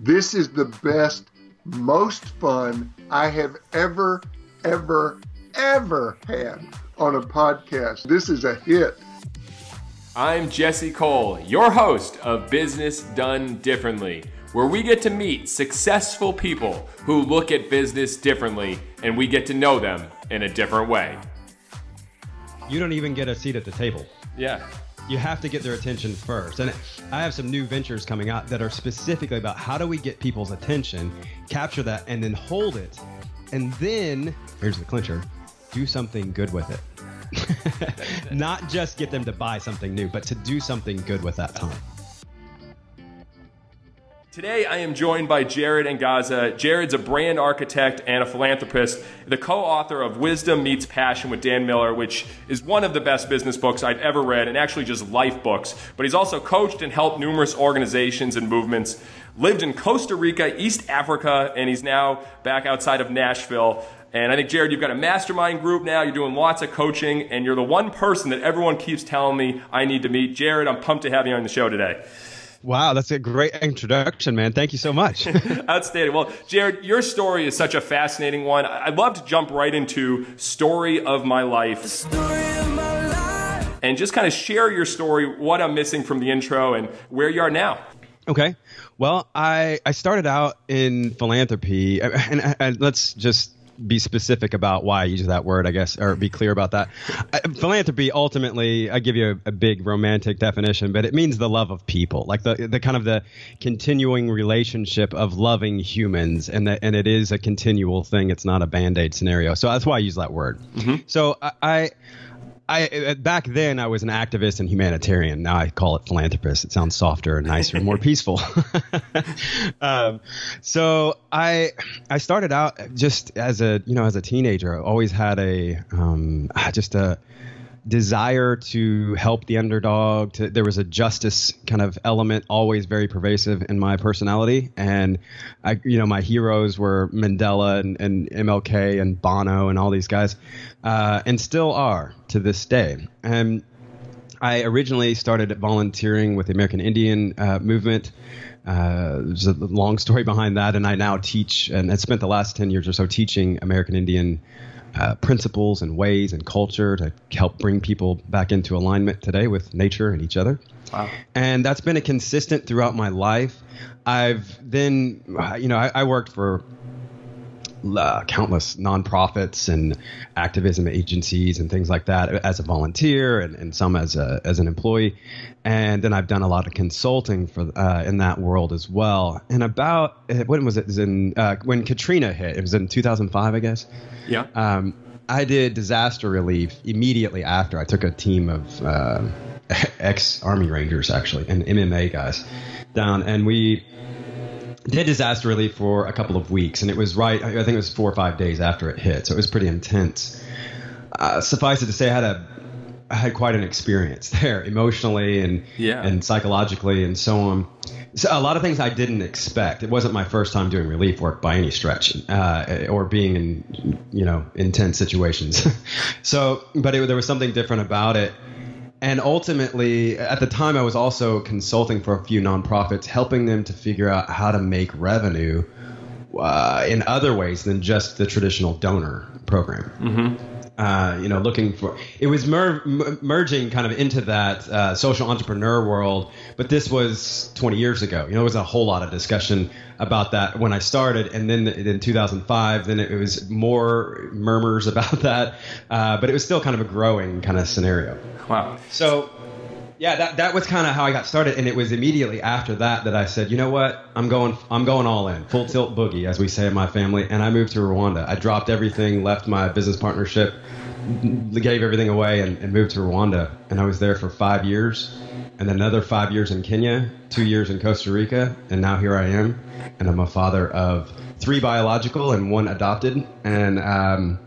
This is the best, most fun I have ever, ever, ever had on a podcast. This is a hit. I'm Jesse Cole, your host of Business Done Differently, where we get to meet successful people who look at business differently and we get to know them in a different way. You don't even get a seat at the table. Yeah. You have to get their attention first. And I have some new ventures coming out that are specifically about how do we get people's attention, capture that, and then hold it. And then, here's the clincher do something good with it. Not just get them to buy something new, but to do something good with that time. Today, I am joined by Jared Angaza. Jared's a brand architect and a philanthropist, the co author of Wisdom Meets Passion with Dan Miller, which is one of the best business books I've ever read, and actually just life books. But he's also coached and helped numerous organizations and movements, lived in Costa Rica, East Africa, and he's now back outside of Nashville. And I think, Jared, you've got a mastermind group now. You're doing lots of coaching, and you're the one person that everyone keeps telling me I need to meet. Jared, I'm pumped to have you on the show today. Wow, that's a great introduction, man. Thank you so much. Outstanding. Well, Jared, your story is such a fascinating one. I'd love to jump right into story of my life. Story of my life. And just kind of share your story, what I'm missing from the intro, and where you are now. Okay. Well, I I started out in philanthropy, and, and let's just be specific about why I use that word, I guess, or be clear about that. philanthropy, ultimately, I give you a, a, big romantic definition, but it means the love of people, like the the kind of the continuing relationship of loving humans, and that and it is a continual thing. It's not a band aid scenario. So that's why I use that word. Mm-hmm. So I, I I uh, back then I was an activist and humanitarian. Now I call it philanthropist. It sounds softer and nicer and more peaceful. um, so I I started out just as a you know as a teenager. I always had a um, just a desire to help the underdog. To, there was a justice kind of element always very pervasive in my personality, and I, you know, my heroes were Mandela and, and MLK and Bono and all these guys, uh, and still are to this day. And I originally started volunteering with the American Indian uh, movement. Uh, there's a long story behind that, and I now teach and I spent the last ten years or so teaching American Indian uh, principles and ways and culture to help bring people back into alignment today with nature and each other. Wow. And that's been a consistent throughout my life. I've then, you know, I, I worked for uh, countless nonprofits and activism agencies and things like that as a volunteer and, and some as a as an employee, and then I've done a lot of consulting for uh, in that world as well. And about uh, when was it? it was in uh, when Katrina hit. It was in 2005, I guess. Yeah. Um, I did disaster relief immediately after. I took a team of uh, ex Army Rangers actually and MMA guys down, and we did disaster relief for a couple of weeks, and it was right. I think it was four or five days after it hit, so it was pretty intense. Uh, suffice it to say, I had a I had quite an experience there, emotionally and yeah. and psychologically, and so on. So a lot of things I didn't expect. It wasn't my first time doing relief work by any stretch, uh, or being in you know intense situations. so, but it, there was something different about it and ultimately, at the time, I was also consulting for a few nonprofits, helping them to figure out how to make revenue uh, in other ways than just the traditional donor program. Mm-hmm uh, you know, looking for it was mer- merging kind of into that uh, social entrepreneur world. But this was 20 years ago. You know, there was a whole lot of discussion about that when I started, and then in 2005, then it was more murmurs about that. Uh, but it was still kind of a growing kind of scenario. Wow. So yeah, that, that was kind of how I got started, and it was immediately after that that I said, you know what, I'm going, I'm going all in, full tilt boogie, as we say in my family, and I moved to Rwanda. I dropped everything, left my business partnership, gave everything away, and, and moved to Rwanda, and I was there for five years, and another five years in Kenya, two years in Costa Rica, and now here I am, and I'm a father of three biological and one adopted, and um,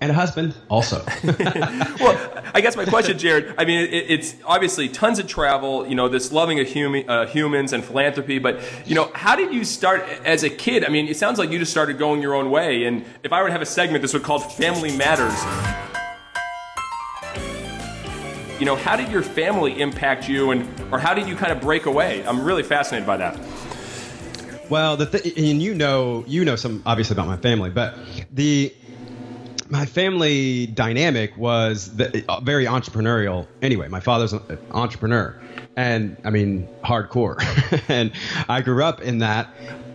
and a husband also. well, I guess my question, Jared. I mean, it, it's obviously tons of travel. You know, this loving of hum- uh, humans and philanthropy. But you know, how did you start as a kid? I mean, it sounds like you just started going your own way. And if I were to have a segment, this would be called Family Matters. You know, how did your family impact you, and or how did you kind of break away? I'm really fascinated by that. Well, the th- and you know, you know some obviously about my family, but the my family dynamic was the, uh, very entrepreneurial. Anyway, my father's an entrepreneur, and I mean hardcore, and I grew up in that.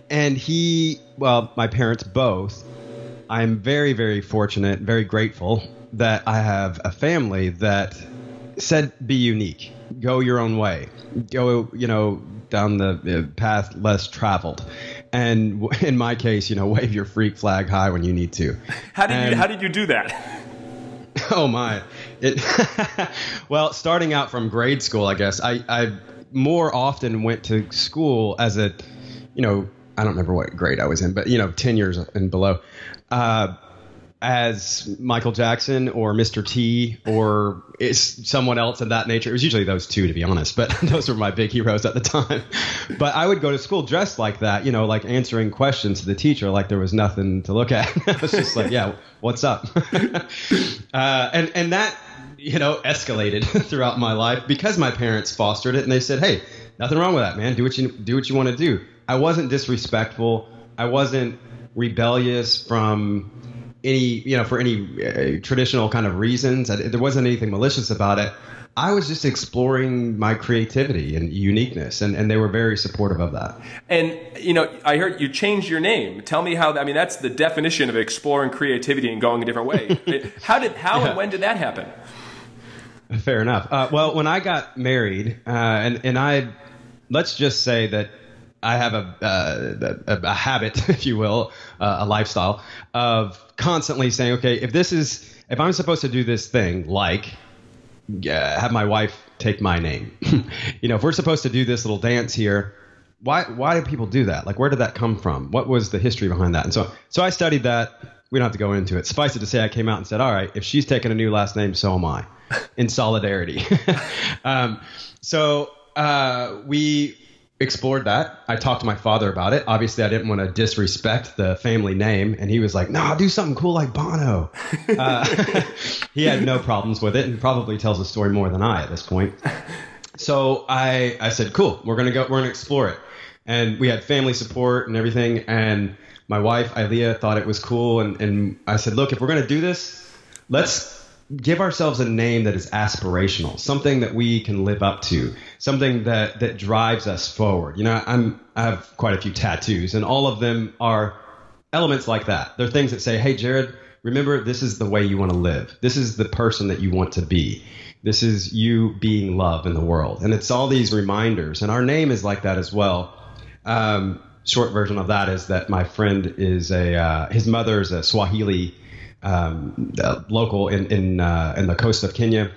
And he, well, my parents both. I'm very, very fortunate, very grateful that I have a family that said, "Be unique, go your own way, go, you know, down the uh, path less traveled." And in my case, you know, wave your freak flag high when you need to. How did And- you How did you do that? Oh my! It, well, starting out from grade school, I guess I, I more often went to school as a, you know, I don't remember what grade I was in, but you know, ten years and below, uh, as Michael Jackson or Mr. T or someone else of that nature. It was usually those two, to be honest, but those were my big heroes at the time. But I would go to school dressed like that, you know, like answering questions to the teacher like there was nothing to look at. I was just like, yeah, what's up? uh, and and that you know escalated throughout my life because my parents fostered it and they said, hey, nothing wrong with that, man. Do what you do what you want to do. I wasn't disrespectful. I wasn't rebellious from any you know for any uh, traditional kind of reasons. I, there wasn't anything malicious about it. I was just exploring my creativity and uniqueness, and, and they were very supportive of that. And you know, I heard you changed your name. Tell me how. I mean, that's the definition of exploring creativity and going a different way. how did how Yeah. and when did that happen? Fair enough. Uh, well, when I got married, uh, and and I, let's just say that I have a uh, a, a habit, if you will, uh, a lifestyle of constantly saying, okay, if this is if I'm supposed to do this thing, like uh, have my wife take my name, you know, if we're supposed to do this little dance here. Why, why do people do that? Like, where did that come from? What was the history behind that? And so, so I studied that. We don't have to go into it. Suffice it to say, I came out and said, all right, if she's taking a new last name, so am I, in solidarity. um, so uh, we explored that. I talked to my father about it. Obviously, I didn't want to disrespect the family name, and he was like, "No, do something cool like Bono." Uh, he had no problems with it, and probably tells the story more than I at this point. So I I said, "Cool, we're gonna go. We're gonna explore it." And we had family support and everything. And my wife Ilea thought it was cool, and and I said, "Look, if we're gonna do this, let's." Give ourselves a name that is aspirational, something that we can live up to, something that that drives us forward. You know, I'm I have quite a few tattoos, and all of them are elements like that. They're things that say, "Hey, Jared, remember this is the way you want to live. This is the person that you want to be. This is you being love in the world." And it's all these reminders, and our name is like that as well. Um, short version of that is that my friend is a uh, his mother is a Swahili um, uh, local in in uh, in the coast of Kenya.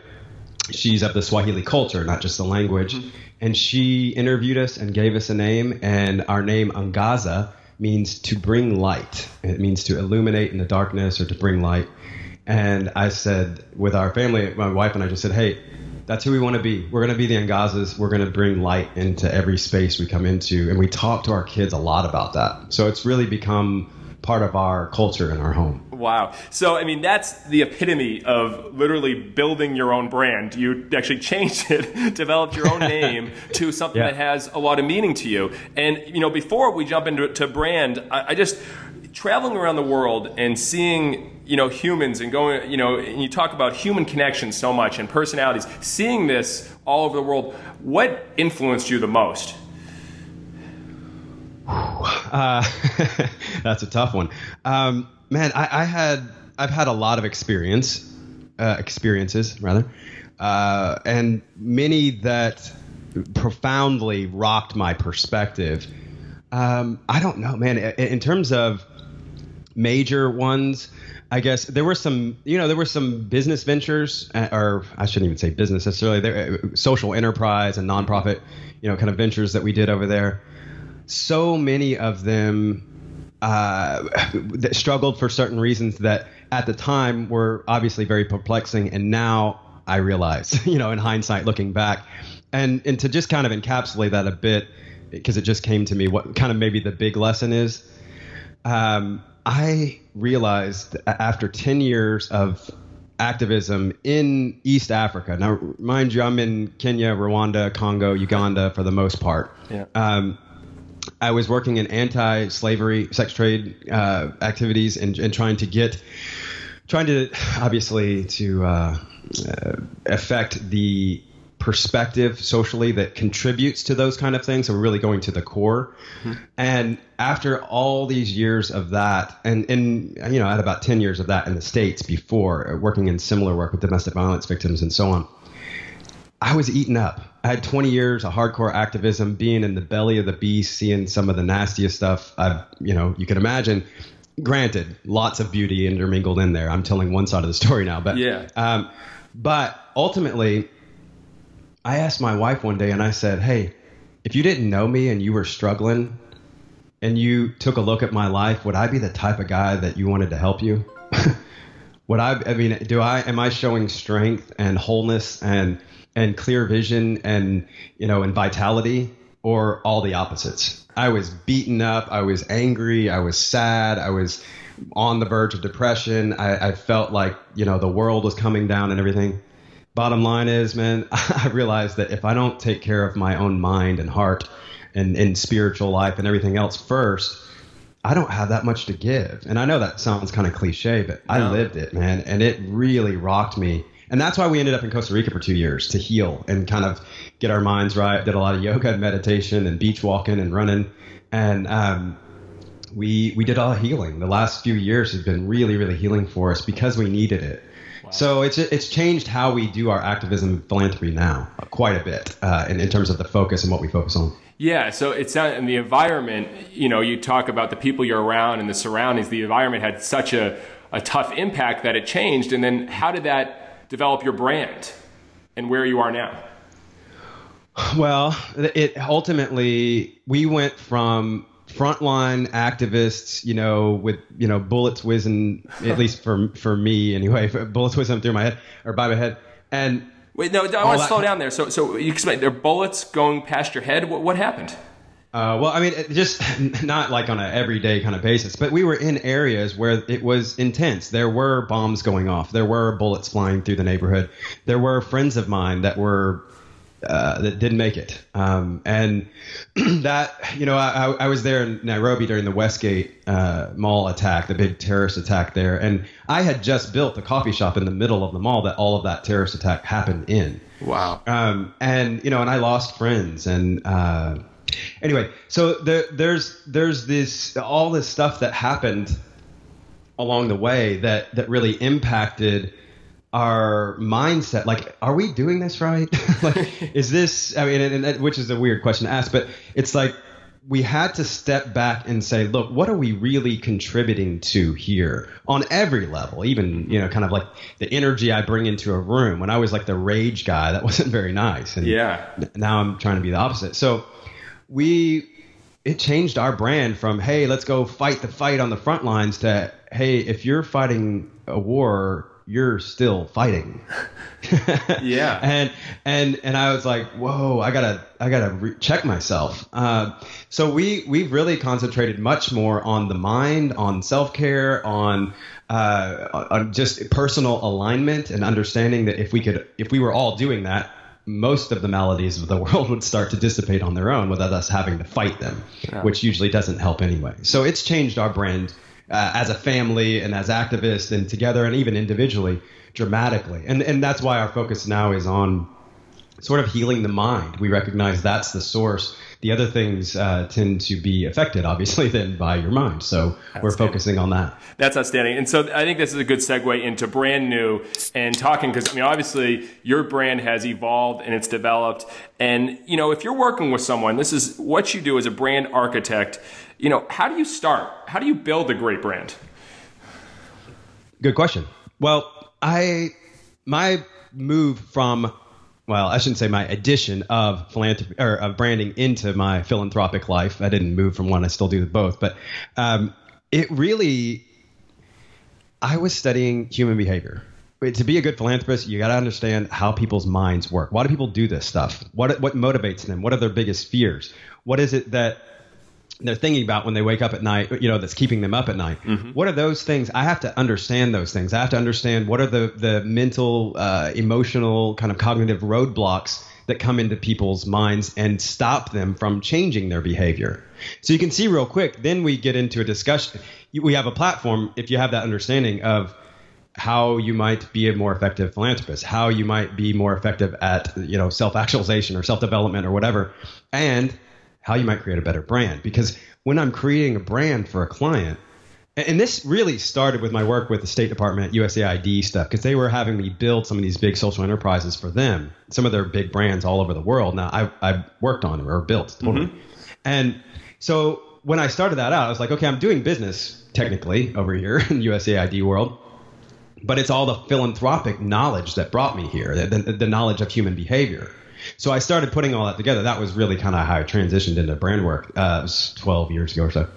She's of the Swahili culture, not just the language. And she interviewed us and gave us a name, and our name Angaza means to bring light. It means to illuminate in the darkness or to bring light. And I said, with our family, my wife and I just said, hey, that's who we want to be. We're going to be the Angazas. We're going to bring light into every space we come into. And we talk to our kids a lot about that. So it's really become part of our culture in our home. Wow. So, I mean, that's the epitome of literally building your own brand. You actually changed it, developed your own name to something Yeah. that has a lot of meaning to you. And, you know, before we jump into to brand, I, I just, traveling around the world and seeing, you know, humans and going, you know, and you talk about human connections so much and personalities, seeing this all over the world, what influenced you the most? Uh, that's a tough one. Um, man, I, I had I've had a lot of experience, uh, experiences rather, uh, and many that profoundly rocked my perspective. Um, I don't know, man. In, in terms of major ones, I guess there were some, you know, there were some business ventures, uh, or I shouldn't even say business necessarily, uh, social enterprise and nonprofit, you know, kind of ventures that we did over there. So many of them uh, that struggled for certain reasons that at the time were obviously very perplexing, and now I realize, you know, in hindsight, looking back, and and to just kind of encapsulate that a bit, because it just came to me what kind of maybe the big lesson is. Um, I realized after 10 years of activism in East Africa. Now, mind you, I'm in Kenya, Rwanda, Congo, Uganda for the most part. Yeah. Um, I was working in anti-slavery sex trade uh, activities and, and trying to get, trying to obviously to uh, uh, affect the perspective socially that contributes to those kind of things. So we're really going to the core. Mm-hmm. And after all these years of that, and, and you know, I had about 10 years of that in the States before working in similar work with domestic violence victims and so on. I was eaten up. I had 20 years of hardcore activism, being in the belly of the beast, seeing some of the nastiest stuff I've, you know, you can imagine. Granted, lots of beauty intermingled in there. I'm telling one side of the story now, but yeah. Um, but ultimately, I asked my wife one day and I said, Hey, if you didn't know me and you were struggling and you took a look at my life, would I be the type of guy that you wanted to help you? would I, I mean, do I, am I showing strength and wholeness and, and clear vision and, you know, and vitality or all the opposites? I was beaten up. I was angry. I was sad. I was on the verge of depression. I, I felt like, you know, the world was coming down and everything bottom line is, man, I realized that if I don't take care of my own mind and heart and, and spiritual life and everything else first, I don't have that much to give. And I know that sounds kind of cliche, but no. I lived it, man. And it really rocked me. And that's why we ended up in Costa Rica for two years to heal and kind of get our minds right. Did a lot of yoga and meditation and beach walking and running. And, um, we, we did all healing. The last few years has been really, really healing for us because we needed it so it's it's changed how we do our activism philanthropy now quite a bit uh, in, in terms of the focus and what we focus on. Yeah, so it's not in the environment. You know, you talk about the people you're around and the surroundings. The environment had such a, a tough impact that it changed. And then, how did that develop your brand and where you are now? Well, it ultimately we went from frontline activists, you know, with you know bullets whizzing, at least for for me anyway, bullets whizzing through my head or by my head, and wait, no, I want to slow down there. So, so you explain there are bullets going past your head. What, what happened? Uh, well, I mean, just not like on an everyday kind of basis, but we were in areas where it was intense. There were bombs going off. There were bullets flying through the neighborhood. There were friends of mine that were uh, that didn't make it. Um, and that, you know, I, I, was there in Nairobi during the Westgate uh, mall attack, the big terrorist attack there. And I had just built a coffee shop in the middle of the mall that all of that terrorist attack happened in. Wow. Um, and, you know, and I lost friends. And uh, anyway, so there, there's, there's this, all this stuff that happened along the way that, that really impacted our mindset. Like are we doing this right? Like is this i mean and, and, which is a weird question to ask but it's like we had to step back and say look what are we really contributing to here on every level? Even you know kind of like the energy i bring into a room. When i was like the rage guy that wasn't very nice. And yeah. now i'm trying to be the opposite. So we it changed our brand from hey let's go fight the fight on the front lines to hey if you're fighting a war you're still fighting. yeah. And and and I was like, whoa, I gotta I gotta re- check myself. Uh, so we we've really concentrated much more on the mind, on self care, on uh, on just personal alignment and understanding that if we could if we were all doing that. Most of the maladies of the world would start to dissipate on their own without us having to fight them, yeah. which usually doesn't help anyway. So it's changed our brand uh, as a family and as activists and together and even individually dramatically. And and that's why our focus now is on sort of healing the mind. We recognize that's the source. The other things uh, tend to be affected, obviously, then by your mind. So we're focusing on that. That's outstanding. And so I think this is a good segue into brand new and talking because I mean, obviously, your brand has evolved and it's developed. And you know, if you're working with someone, this is what you do as a brand architect you know, how do you start? How do you build a great brand? Good question. Well, I my move from well, I shouldn't say my addition of philanthropy or of branding into my philanthropic life. I didn't move from one; I still do both. But um, it really, I was studying human behavior. To be a good philanthropist, you got to understand how people's minds work. Why do people do this stuff? What what motivates them? What are their biggest fears? What is it that they're thinking about when they wake up at night, you know, that's keeping them up at night. Mm-hmm. What are those things? I have to understand those things. I have to understand what are the the mental, uh, emotional, kind of cognitive roadblocks that come into people's minds and stop them from changing their behavior. So you can see real quick, then we get into a discussion. We have a platform, if you have that understanding of how you might be a more effective philanthropist, how you might be more effective at, you know, self-actualization or self-development or whatever, and how you might create a better brand. Because when I'm creating a brand for a client, and this really started with my work with the State Department, USAID stuff, because they were having me build some of these big social enterprises for them, some of their big brands all over the world. Now, I, I worked on or built totally. Mm-hmm. And so when I started that out, I was like, okay, I'm doing business technically over here in the USAID world, but it's all the philanthropic knowledge that brought me here, the, the, the knowledge of human behavior. So I started putting all that together. That was really kind of how I transitioned into brand work. Uh, it was 12 years ago or so.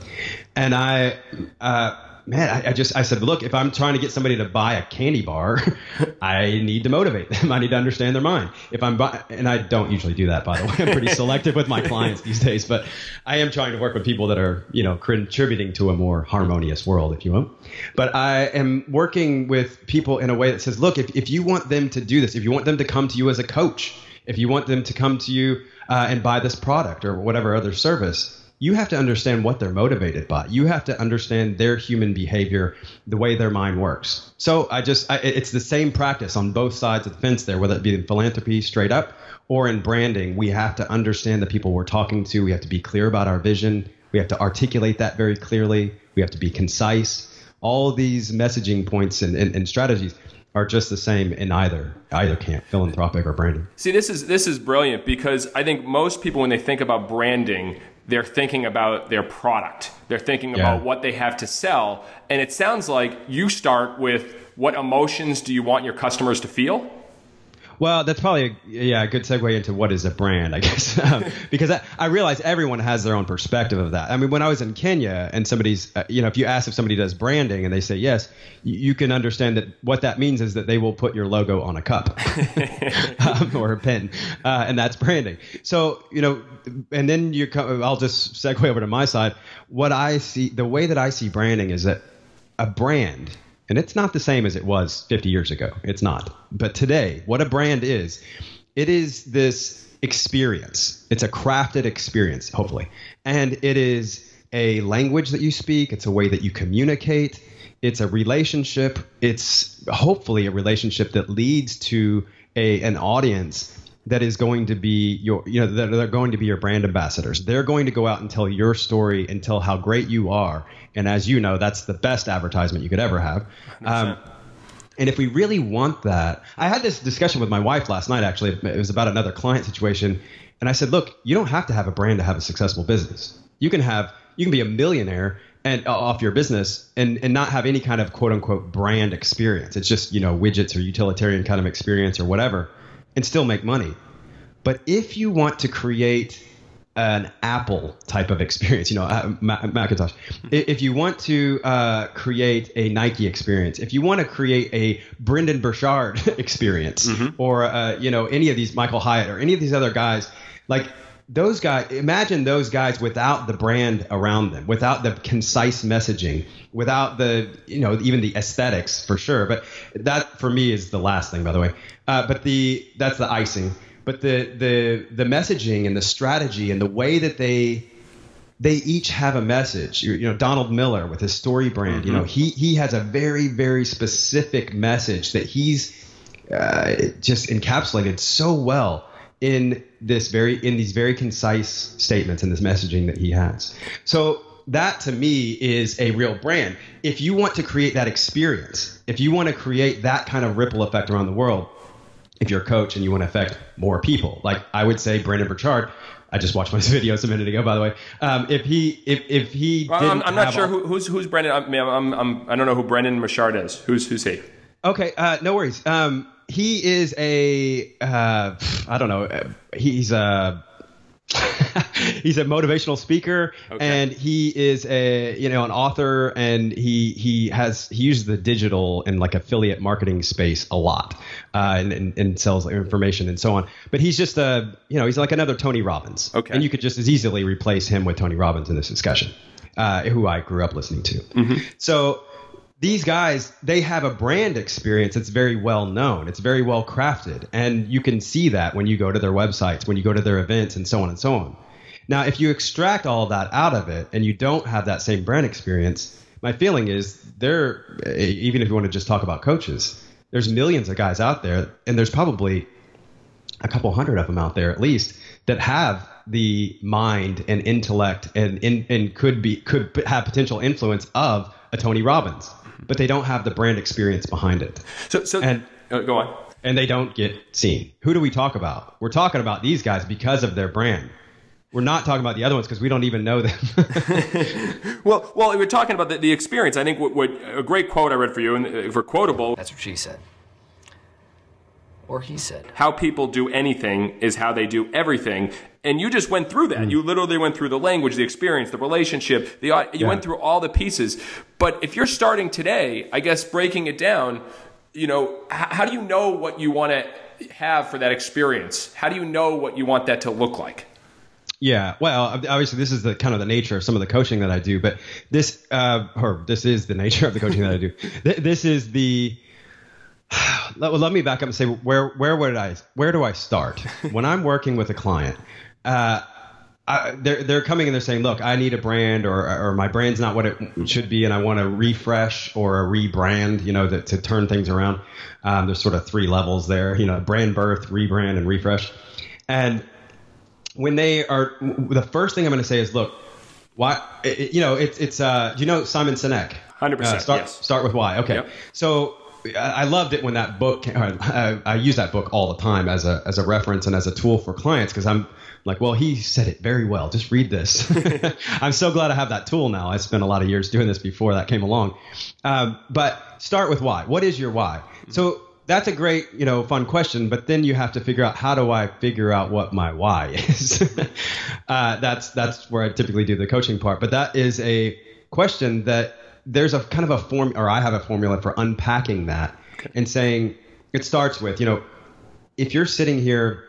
And I, uh, man, I, I, just I said, look, if I'm trying to get somebody to buy a candy bar, I need to motivate them. I need to understand their mind. If I'm buy, and I don't usually do that, by the way. I'm pretty selective with my clients these days, but I am trying to work with people that are, you know, contributing to a more harmonious world, if you will. But I am working with people in a way that says, look, if, if you want them to do this, if you want them to come to you as a coach, if you want them to come to you uh, and buy this product or whatever other service, you have to understand what they're motivated by. You have to understand their human behavior, the way their mind works. So I just, I, it's the same practice on both sides of the fence there, whether it be in philanthropy straight up or in branding. We have to understand the people we're talking to. We have to be clear about our vision. We have to articulate that very clearly. We have to be concise. All these messaging points and, and, and strategies are just the same in either either camp, philanthropic or branding. See, this is this is brilliant because I think most people when they think about branding, they're thinking about their product. They're thinking yeah. about what they have to sell, and it sounds like you start with what emotions do you want your customers to feel? Well, that's probably a, yeah a good segue into what is a brand, I guess, um, because I, I, realize everyone has their own perspective of that. I mean, when I was in Kenya and somebody's, uh, you know, if you ask if somebody does branding and they say yes, you, you, can understand that what that means is that they will put your logo on a cup um, or a pen, uh, and that's branding. So you know, and then you, come. I'll just segue over to my side. What I see, the way that I see branding is that a brand and it's not the same as it was 50 years ago. It's not. But today, what a brand is, it is this experience. It's a crafted experience, hopefully. And it is a language that you speak, it's a way that you communicate, it's a relationship, it's hopefully a relationship that leads to a an audience that is going to be your you know that are going to be your brand ambassadors. They're going to go out and tell your story and tell how great you are. And as you know, that's the best advertisement you could ever have. Um, and if we really want that, I had this discussion with my wife last night. Actually, it was about another client situation, and I said, "Look, you don't have to have a brand to have a successful business. You can have you can be a millionaire and uh, off your business and and not have any kind of quote unquote brand experience. It's just you know widgets or utilitarian kind of experience or whatever." And still make money. But if you want to create an Apple type of experience, you know, uh, Macintosh. If you want to uh, create a Nike experience, if you want to create a Brendon Burchard experience, mm-hmm. or uh, you know, any of these Michael Hyatt or any of these other guys, like those guys, imagine those guys without the brand around them, without the concise messaging, without the, you know, even the aesthetics for sure. But that for me is the last thing, by the way. Uh, but the that's the icing. But the the the messaging and the strategy and the way that they they each have a message. You, you know, Donald Miller with his story brand. Mm-hmm. You know, mm-hmm. he he has a very very specific message that he's uh, just encapsulated so well in this very in these very concise statements and this messaging that he has. So that to me is a real brand. If you want to create that experience, if you want to create that kind of ripple effect around the world, if you're a coach and you want to affect more people, like I would say Brendon Burchard, I just watched my videos a minute ago, by the way. Um, if he, if, if he, well, I'm, I'm not sure who, who's who's Brendon. I'm, I'm, I'm, I don't know who Brendon Burchard is. Who's who's he? Okay, uh, no worries. Um, he is a uh, I don't know. Uh, he's a he's a motivational speaker okay. and he is a you know an author and he he has he uses the digital and like affiliate marketing space a lot uh, and, and, and sells information and so on but he's just a you know he's like another tony robbins okay and you could just as easily replace him with tony robbins in this discussion uh, who i grew up listening to mm-hmm. so these guys they have a brand experience that's very well known. It's very well crafted. And you can see that when you go to their websites when you go to their events and so on and so on. Now if you extract all that out of it and you don't have that same brand experience my feeling is there even if you want to just talk about coaches there's millions of guys out there and there's probably a couple hundred of them out there at least that have the mind and intellect and, and, and could be could have potential influence of a Tony Robbins but they don't have the brand experience behind it. So, so and uh, go on. And they don't get seen. Who do we talk about? We're talking about these guys because of their brand. We're not talking about the other ones because we don't even know them. well, well, we're talking about the, the experience. I think what, what, a great quote I read for you, and uh, for quotable. That's what she said or he said. How people do anything is how they do everything. And you just went through that. Mm. You literally went through the language, the experience, the relationship, the you yeah. went through all the pieces. But if you're starting today, I guess breaking it down, you know, h- how do you know what you want to have for that experience? How do you know what you want that to look like? Yeah, well, obviously this is the kind of the nature of some of the coaching that I do, but this, uh, or this is the nature of the coaching that I do. This is the let, let me back up and say where where would I where do I start when I'm working with a client? Uh, I, they're they're coming and they're saying, look, I need a brand or or my brand's not what it should be, and I want to refresh or a rebrand, you know, to, to turn things around. Um, there's sort of three levels there, you know, brand birth, rebrand, and refresh. And when they are, the first thing I'm going to say is, look, why, it, you know, it's it's uh, do you know Simon Sinek? Hundred uh, percent. Start yes. start with why. Okay, yep. so I loved it when that book. Came, I, I, use that book all the time as a as a reference and as a tool for clients because I'm like, well, he said it very well. Just read this. I'm so glad I have that tool now. I spent a lot of years doing this before that came along. Um, but start with why. What is your why? So that's a great, you know, fun question. But then you have to figure out how do I figure out what my why is. uh, that's that's where I typically do the coaching part. But that is a question that there's a kind of a form, or I have a formula for unpacking that okay. and saying it starts with, you know, if you're sitting here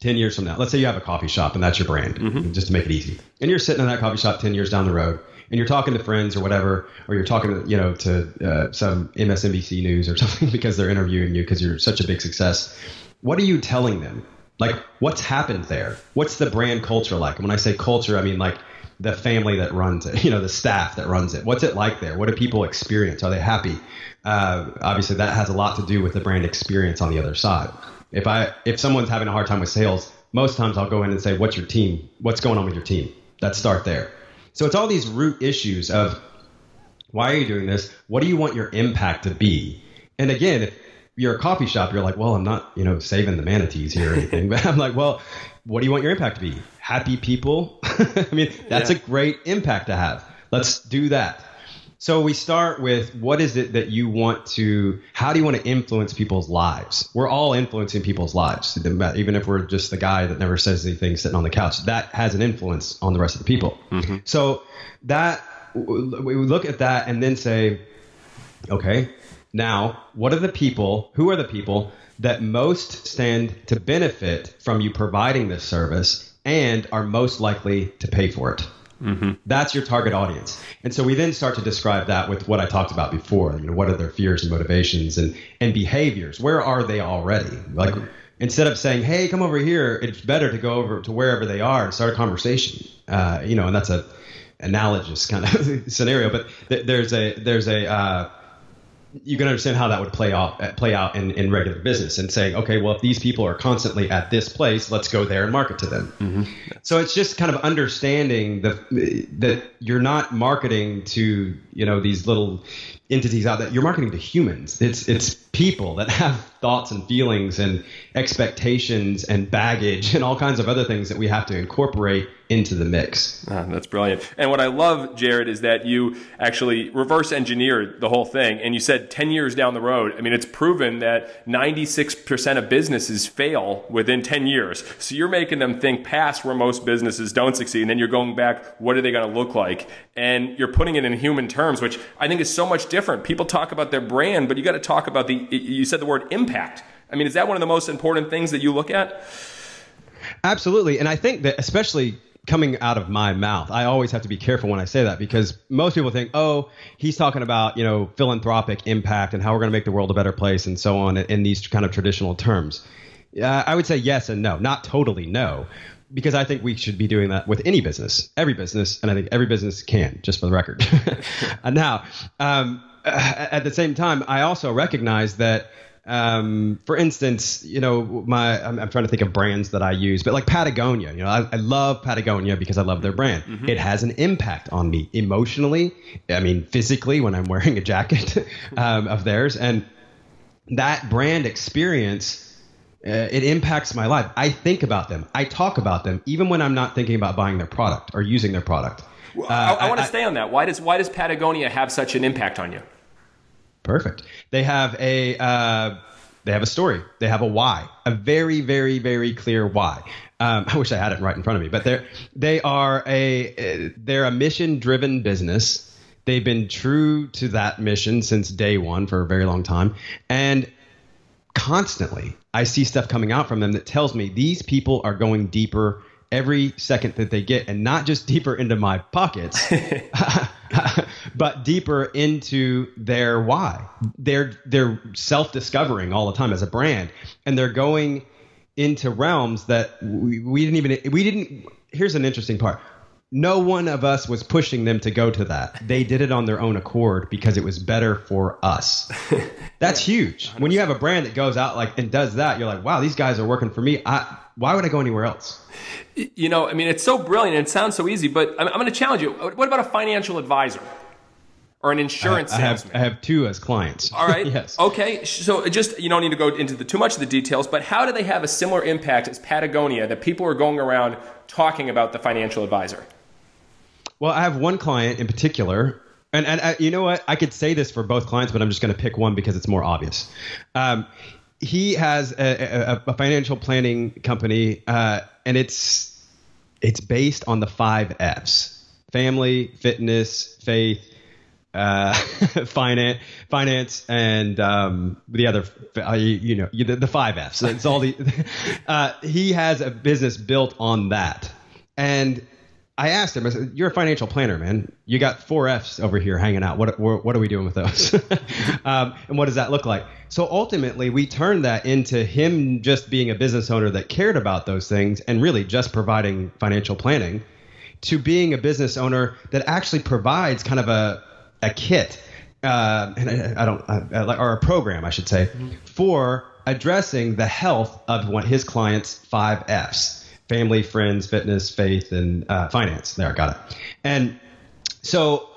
10 years from now, let's say you have a coffee shop and that's your brand, mm-hmm. just to make it easy. And you're sitting in that coffee shop 10 years down the road and you're talking to friends or whatever, or you're talking to, you know, to uh, some MSNBC news or something because they're interviewing you because you're such a big success. What are you telling them? Like, what's happened there? What's the brand culture like? And when I say culture, I mean like the family that runs it, you know, the staff that runs it. What's it like there? What do people experience? Are they happy? Uh, obviously, that has a lot to do with the brand experience on the other side. If I if someone's having a hard time with sales, most times I'll go in and say, "What's your team? What's going on with your team?" Let's start there. So it's all these root issues of why are you doing this? What do you want your impact to be? And again, if you're a coffee shop, you're like, well, I'm not, you know, saving the manatees here or anything. but I'm like, well, what do you want your impact to be? Happy people? I mean, that's yeah. a great impact to have. Let's do that. So we start with what is it that you want to, how do you want to influence people's lives? We're all influencing people's lives, even if we're just the guy that never says anything sitting on the couch. That has an influence on the rest of the people. Mm-hmm. So that, we look at that and then say, okay, now, what are the people, who are the people that most stand to benefit from you providing this service and are most likely to pay for it? Mm-hmm. That's your target audience. And so we then start to describe that with what I talked about before. You know, what are their fears and motivations and, and behaviors? Where are they already? Like, instead of saying, hey, come over here, it's better to go over to wherever they are and start a conversation. Uh, you know, and that's a analogous kind of scenario, but th- there's a, there's a, uh, you can understand how that would play out play out in, in regular business and saying, okay, well, if these people are constantly at this place, let's go there and market to them. Mm-hmm. So it's just kind of understanding the that you're not marketing to you know these little entities out there. You're marketing to humans. It's it's people that have thoughts and feelings and expectations and baggage and all kinds of other things that we have to incorporate into the mix. Ah, that's brilliant. And what I love, Jared, is that you actually reverse engineered the whole thing. And you said 10 years down the road, I mean, it's proven that 96% of businesses fail within 10 years. So you're making them think past where most businesses don't succeed. And then you're going back, what are they going to look like? And you're putting it in human terms, which I think is so much different. People talk about their brand, but you got to talk about the, you said the word impact. I mean, is that one of the most important things that you look at? Absolutely. And I think that especially coming out of my mouth. I always have to be careful when I say that because most people think, oh, he's talking about, you know, philanthropic impact and how we're going to make the world a better place and so on in these kind of traditional terms. Uh, I would say yes and no, not totally no, because I think we should be doing that with any business, every business, and I think every business can, just for the record. now, um, at the same time, I also recognize that um, for instance, you know, my I'm, I'm, trying to think of brands that I use, but like Patagonia, you know, I, I love Patagonia because I love their brand. Mm-hmm. It has an impact on me emotionally. I mean, physically when I'm wearing a jacket um, of theirs, and that brand experience. Uh, it impacts my life. I think about them. I talk about them, even when I'm not thinking about buying their product or using their product. Uh, I, I want to stay on that. Why does why does Patagonia have such an impact on you? Perfect. They have a uh, they have a story. They have a why, a very very very clear why. Um, I wish I had it right in front of me, but they're they are a they're a mission driven business. They've been true to that mission since day one for a very long time, and constantly I see stuff coming out from them that tells me these people are going deeper every second that they get, and not just deeper into my pockets, but deeper into their why. They're they're self discovering all the time as a brand, and they're going into realms that we, we didn't even we didn't. Here's an interesting part. No one of us was pushing them to go to that. They did it on their own accord because it was better for us. That's huge. When you have a brand that goes out like and does that, you're like, wow, these guys are working for me. I, why would I go anywhere else? You know, I mean, it's so brilliant and it sounds so easy, but I'm, I'm going to challenge you. What about a financial advisor? Or an insurance I have, I have two as clients. All right. yes. Okay. So just you don't need to go into the, too much of the details, but how do they have a similar impact as Patagonia that people are going around talking about the financial advisor? Well, I have one client in particular, and and uh, you know what? I could say this for both clients, but I'm just going to pick one because it's more obvious. Um, he has a, a, a, financial planning company, uh, and it's it's based on the five F's: family, fitness, faith, uh, finance, finance, and um, the other, uh, you, know, the, the, five F's. It's all the. Uh, he has a business built on that, and I asked him, I said, "You're a financial planner, man. You got four Fs over here hanging out. What what are we doing with those? um, and what does that look like?" So ultimately, we turned that into him just being a business owner that cared about those things and really just providing financial planning, to being a business owner that actually provides kind of a a kit, uh, and I, I don't, uh, or a program, I should say, mm-hmm. for addressing the health of one his clients' five Fs family, friends, fitness, faith, and uh, finance. There, I got it. And so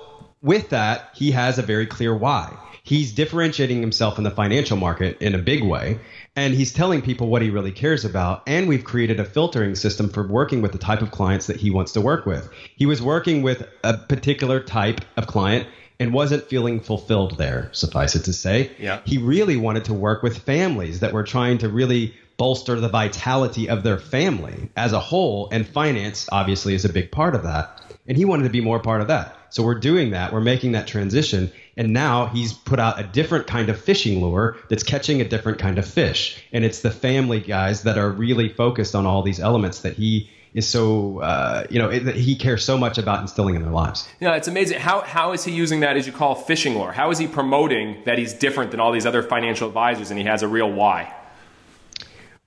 with that, he has a very clear why. He's differentiating himself in the financial market in a big way, and he's telling people what he really cares about. And we've created a filtering system for working with the type of clients that he wants to work with. He was working with a particular type of client and wasn't feeling fulfilled there, suffice it to say. Yeah. He really wanted to work with families that were trying to really bolster the vitality of their family as a whole. And finance, obviously, is a big part of that. And he wanted to be more part of that. So we're doing that. We're making that transition. And now he's put out a different kind of fishing lure that's catching a different kind of fish. And it's the family guys that are really focused on all these elements that he is so uh, you know it, he cares so much about instilling in their lives. Yeah, it's amazing. How how is he using that as you call fishing lure? How is he promoting that he's different than all these other financial advisors and he has a real why?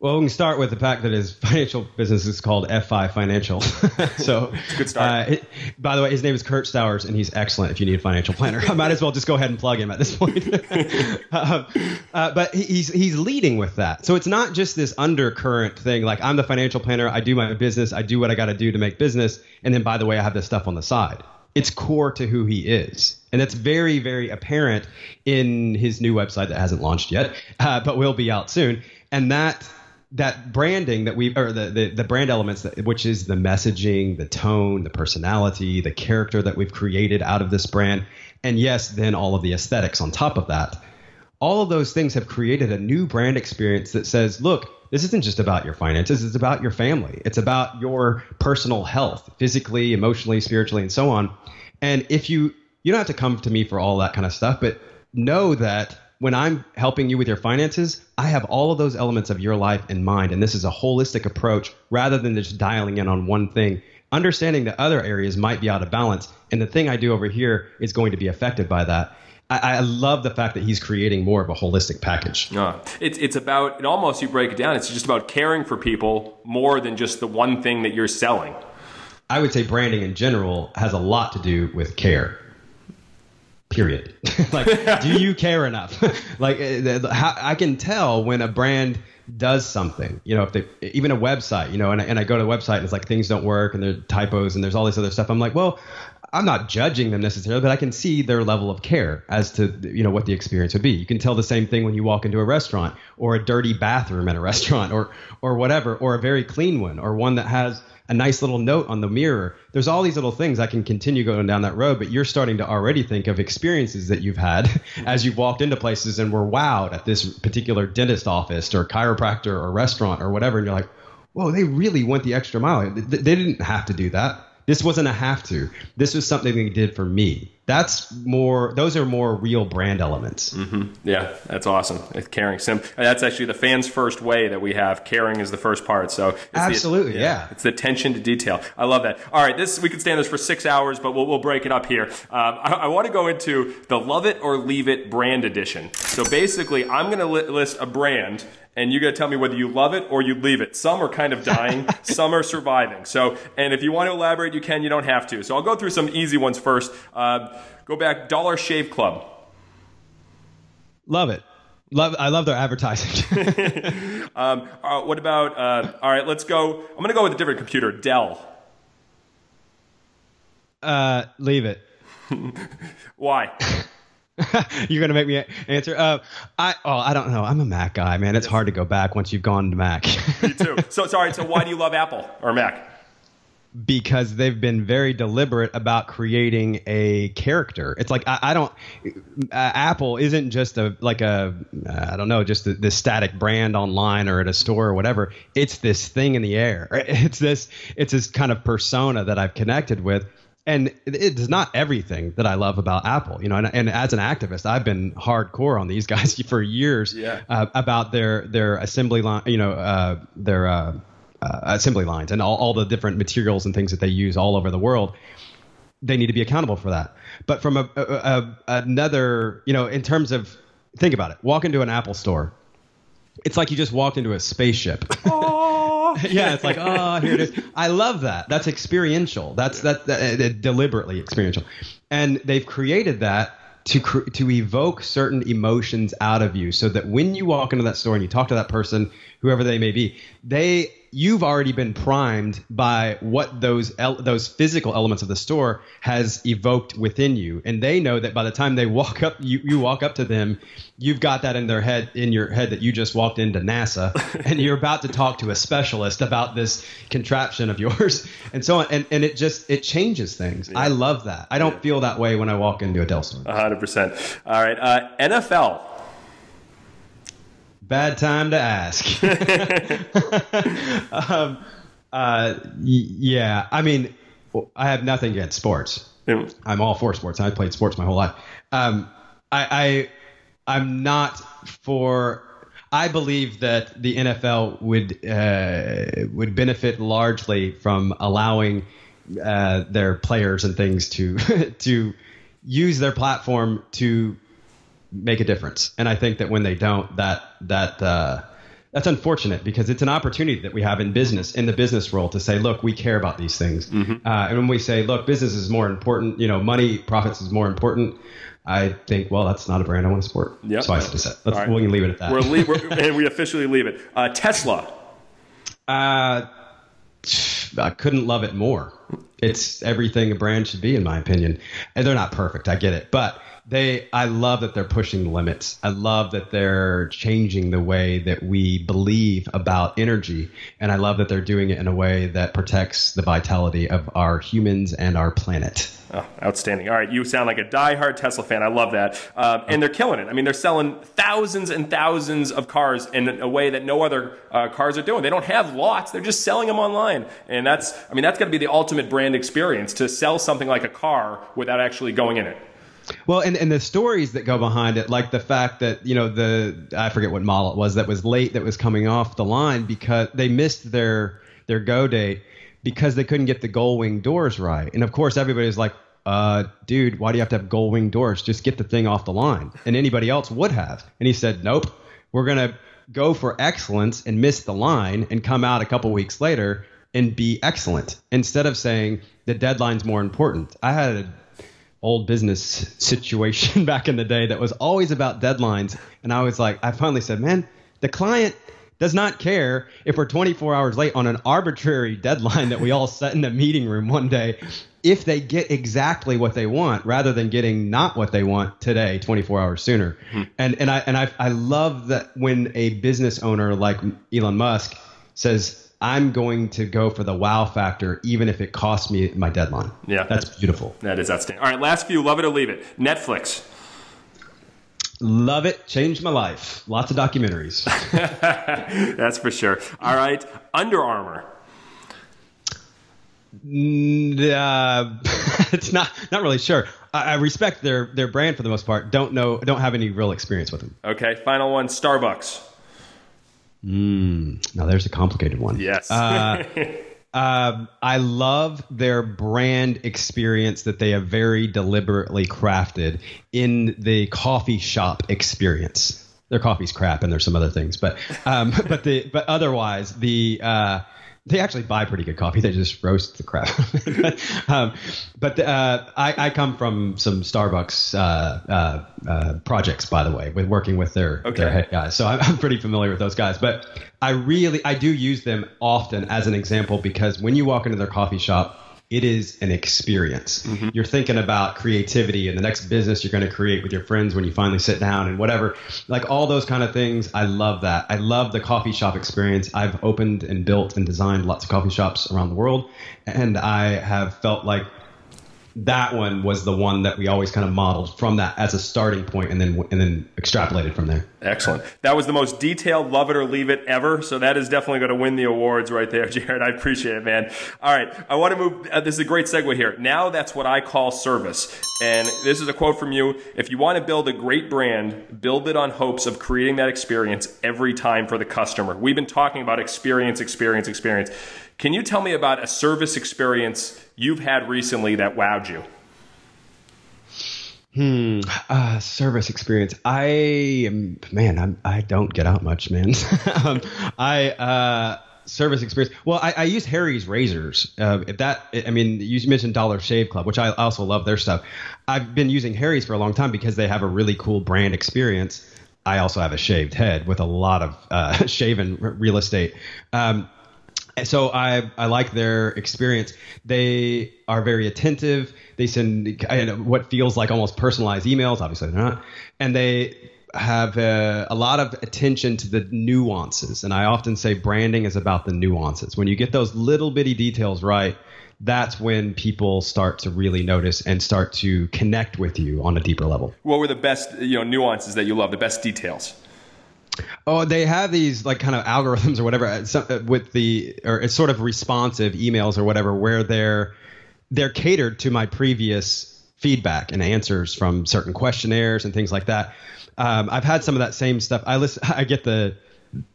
Well, we can start with the fact that his financial business is called F5 Financial. so, good start. Uh, it, by the way, his name is Kurt Stowers, and he's excellent if you need a financial planner. I might as well just go ahead and plug him at this point. um, uh, but he's he's leading with that. So it's not just this undercurrent thing like I'm the financial planner, I do my business, I do what I got to do to make business, and then by the way, I have this stuff on the side. It's core to who he is. And that's very, very apparent in his new website that hasn't launched yet, uh, but will be out soon. And that that branding that we or the, the, the brand elements that, which is the messaging the tone the personality the character that we've created out of this brand and yes then all of the aesthetics on top of that. All of those things have created a new brand experience that says look this isn't just about your finances it's about your family. It's about your personal health physically emotionally spiritually and so on. And if you you don't have to come to me for all that kind of stuff but know that when I'm helping you with your finances, I have all of those elements of your life in mind. And this is a holistic approach rather than just dialing in on one thing. understanding that other areas might be out of balance, and the thing I do over here is going to be affected by that. I, I love the fact that he's creating more of a holistic package. Uh, it's it's about it almost you break it down. It's just about caring for people more than just the one thing that you're selling. I would say branding in general has a lot to do with care. Period. like, do you care enough? like, eh, how, I can tell when a brand does something. You know, if they even a website. You know, and I, and I go to the website and it's like things don't work and there are typos and there's all this other stuff. I'm like, well, I'm not judging them necessarily, but I can see their level of care as to you know what the experience would be. You can tell the same thing when you walk into a restaurant or a dirty bathroom at a restaurant or or whatever, or a very clean one or one that has a nice little note on the mirror. There's all these little things I can continue going down that road, but you're starting to already think of experiences that you've had as you've walked into places and were wowed at this particular dentist office or chiropractor or restaurant or whatever, and you're like, whoa, they really went the extra mile. They didn't have to do that. This wasn't a have to. This was something they did for me. That's more. Those are more real brand elements. Mm-hmm. Yeah, that's awesome. Caring, sim. That's actually the fans' first way that we have. Caring is the first part. So absolutely, the, yeah, yeah, It's the attention to detail. I love that. All right, this we could stand this for six hours, but we'll, we'll break it up here. Um, I, I want to go into the love it or leave it brand edition. So basically, I'm going to li- list a brand and you got to tell me whether you love it or you leave it. Some are kind of dying, some are surviving. So, and if you want to elaborate, you can. You don't have to. So, I'll go through some easy ones first. Uh, go back, Dollar Shave Club. Love it. Love. I love their advertising. um, uh, what about? Uh, all right, let's go. I'm going to go with a different computer. Dell. Uh, leave it. Why? You're gonna make me answer. Uh, I oh I don't know. I'm a Mac guy, man. It's hard to go back once you've gone to Mac. me too. So sorry. So why do you love Apple or Mac? Because they've been very deliberate about creating a character. It's like I, I don't. Uh, Apple isn't just a like a uh, I don't know just this static brand online or at a store or whatever. It's this thing in the air. It's this it's this kind of persona that I've connected with and it is not everything that I love about Apple, you know. And, and, as an activist, I've been hardcore on these guys for years yeah. uh, about their their assembly line, you know, uh, their uh, assembly lines and all, all the different materials and things that they use all over the world. They need to be accountable for that. But from a, a, a another, you know, in terms of think about it, walk into an Apple store. It's like you just walked into a spaceship. yeah, it's like, oh, here it is. I love that. That's experiential. That's that, that uh, deliberately experiential, and they've created that to to evoke certain emotions out of you, so that when you walk into that store and you talk to that person, whoever they may be, they you've already been primed by what those el- those physical elements of the store has evoked within you. And they know that by the time they walk up you, you walk up to them you've got that in their head in your head that you just walked into NASA and you're about to talk to a specialist about this contraption of yours and so on. And, and it just it changes things. Yeah. I love that. I don't yeah. feel that way when I walk into a Dell store. 100% all right uh, NFL Bad time to ask. um, uh, yeah, I mean, I have nothing against sports. Yeah. I'm all for sports. I played sports my whole life. Um, I, I, I'm not for. I believe that the NFL would uh, would benefit largely from allowing uh, their players and things to to use their platform to make a difference. And I think that when they don't, that that uh, that's unfortunate because it's an opportunity that we have in business, in the business world, to say, look, we care about these things. Mm-hmm. Uh, and when we say, look, business is more important, you know, money, profits is more important. I think, well, that's not a brand I want to support. Yep. So I said, let's, right. we can leave it at that. We're leave, we're, and we officially leave it. Uh, Tesla. Uh, I couldn't love it more. It's everything a brand should be, in my opinion. And they're not perfect. I get it, but they I love that they're pushing the limits. I love that they're changing the way that we believe about energy and I love that they're doing it in a way that protects the vitality of our humans and our planet. Oh, outstanding. All right, you sound like a die-hard Tesla fan. I love that. Um, and they're killing it. I mean, they're selling thousands and thousands of cars in a way that no other uh, cars are doing. They don't have lots. They're just selling them online. And that's, I mean, that's got to be the ultimate brand experience to sell something like a car without actually going in it. Well, and, and the stories that go behind it, like the fact that, you know, the, I forget what model it was that was late that was coming off the line because they missed their, their go date because they couldn't get the gull wing doors right. And of course, everybody's like, uh, dude, why do you have to have gull wing doors? Just get the thing off the line. And anybody else would have. And he said, nope, we're going to go for excellence and miss the line and come out a couple weeks later and be excellent instead of saying the deadline's more important. I had an old business situation back in the day that was always about deadlines. And I was like, I finally said, man, the client does not care if we're 24 hours late on an arbitrary deadline that we all set in a meeting room one day if they get exactly what they want rather than getting not what they want today 24 hours sooner hmm. and and I and I, I love that when a business owner like Elon Musk says I'm going to go for the wow factor, even if it costs me my deadline. Yeah, that's, that's beautiful. That is outstanding. All right, last few, love it or leave it. Netflix. Love it. Changed my life. Lots of documentaries. That's for sure. All right. Under Armour. Uh, it's not not really sure. I, I, respect their their brand for the most part. Don't know. Don't have any real experience with them. Okay. Final one. Starbucks. Mm, now there's a complicated one. Yes. uh, Um, I love their brand experience that they have very deliberately crafted in the coffee shop experience. Their coffee's crap, and there's some other things, but um, but the but otherwise the uh, they actually buy pretty good coffee. They just roast the crap. um, but uh, I, I, come from some Starbucks uh, uh, uh, projects, by the way, with working with their okay. their head guys. So I'm, I'm, pretty familiar with those guys. But I really I do use them often as an example because when you walk into their coffee shop it is an experience. Mm-hmm. You're thinking about creativity and the next business you're going to create with your friends when you finally sit down and whatever. Like all those kind of things. I love that. I love the coffee shop experience. I've opened and built and designed lots of coffee shops around the world. And I have felt like that one was the one that we always kind of modeled from that as a starting point and then and then extrapolated from there. Excellent. That was the most detailed love it or leave it ever. So that is definitely going to win the awards right there, Jared. I appreciate it, man. All right. I want to move. Uh, this is a great segue here. Now that's what I call service. And this is a quote from you. If you want to build a great brand, build it on hopes of creating that experience every time for the customer. We've been talking about experience, experience, experience. Can you tell me about a service experience you've had recently that wowed you? Hmm. Uh, service experience. I am man. I'm, I don't get out much, man. um, I uh, service experience. Well, I, I use Harry's razors. Uh, if that, I mean, you mentioned Dollar Shave Club, which I also love their stuff. I've been using Harry's for a long time because they have a really cool brand experience. I also have a shaved head with a lot of uh, shaven real estate. Um, so I I like their experience. They are very attentive. They send what feels like almost personalized emails. Obviously they're not, and they have a, a, lot of attention to the nuances. And I often say branding is about the nuances. When you get those little bitty details right, that's when people start to really notice and start to connect with you on a deeper level. What were the best you know nuances that you love? The best details? Oh, they have these like kind of algorithms or whatever uh, uh, with the or it's sort of responsive emails or whatever where they're they're catered to my previous feedback and answers from certain questionnaires and things like that. Um, I've had some of that same stuff. I listen. I get the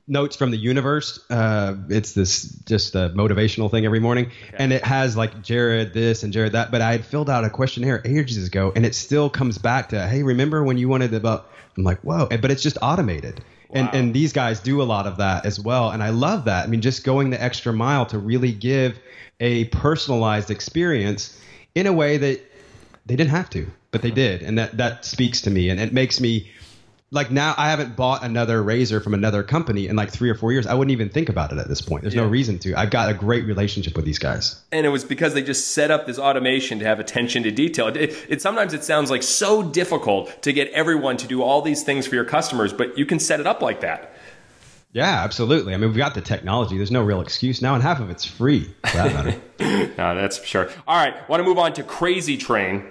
notes from the universe. Uh, it's this just a motivational thing every morning, okay. and it has like Jared this and Jared that. But I had filled out a questionnaire ages ago, and it still comes back to, hey, remember when you wanted about? I'm like, whoa, but it's just automated. And and these guys do a lot of that as well, and I love that. I mean, just going the extra mile to really give a personalized experience in a way that they didn't have to, but they mm-hmm. did, and that that speaks to me, and it makes me like now I haven't bought another razor from another company in like three or four years. I wouldn't even think about it at this point. There's yeah. no reason to. I've got a great relationship with these guys. And it was because they just set up this automation to have attention to detail. It, it, it, sometimes it sounds like so difficult to get everyone to do all these things for your customers, but you can set it up like that. Yeah, absolutely. I mean, we've got the technology. There's no real excuse now, and half of it's free. For that matter. no, that's for sure. All right, want to move on to Crazy Train.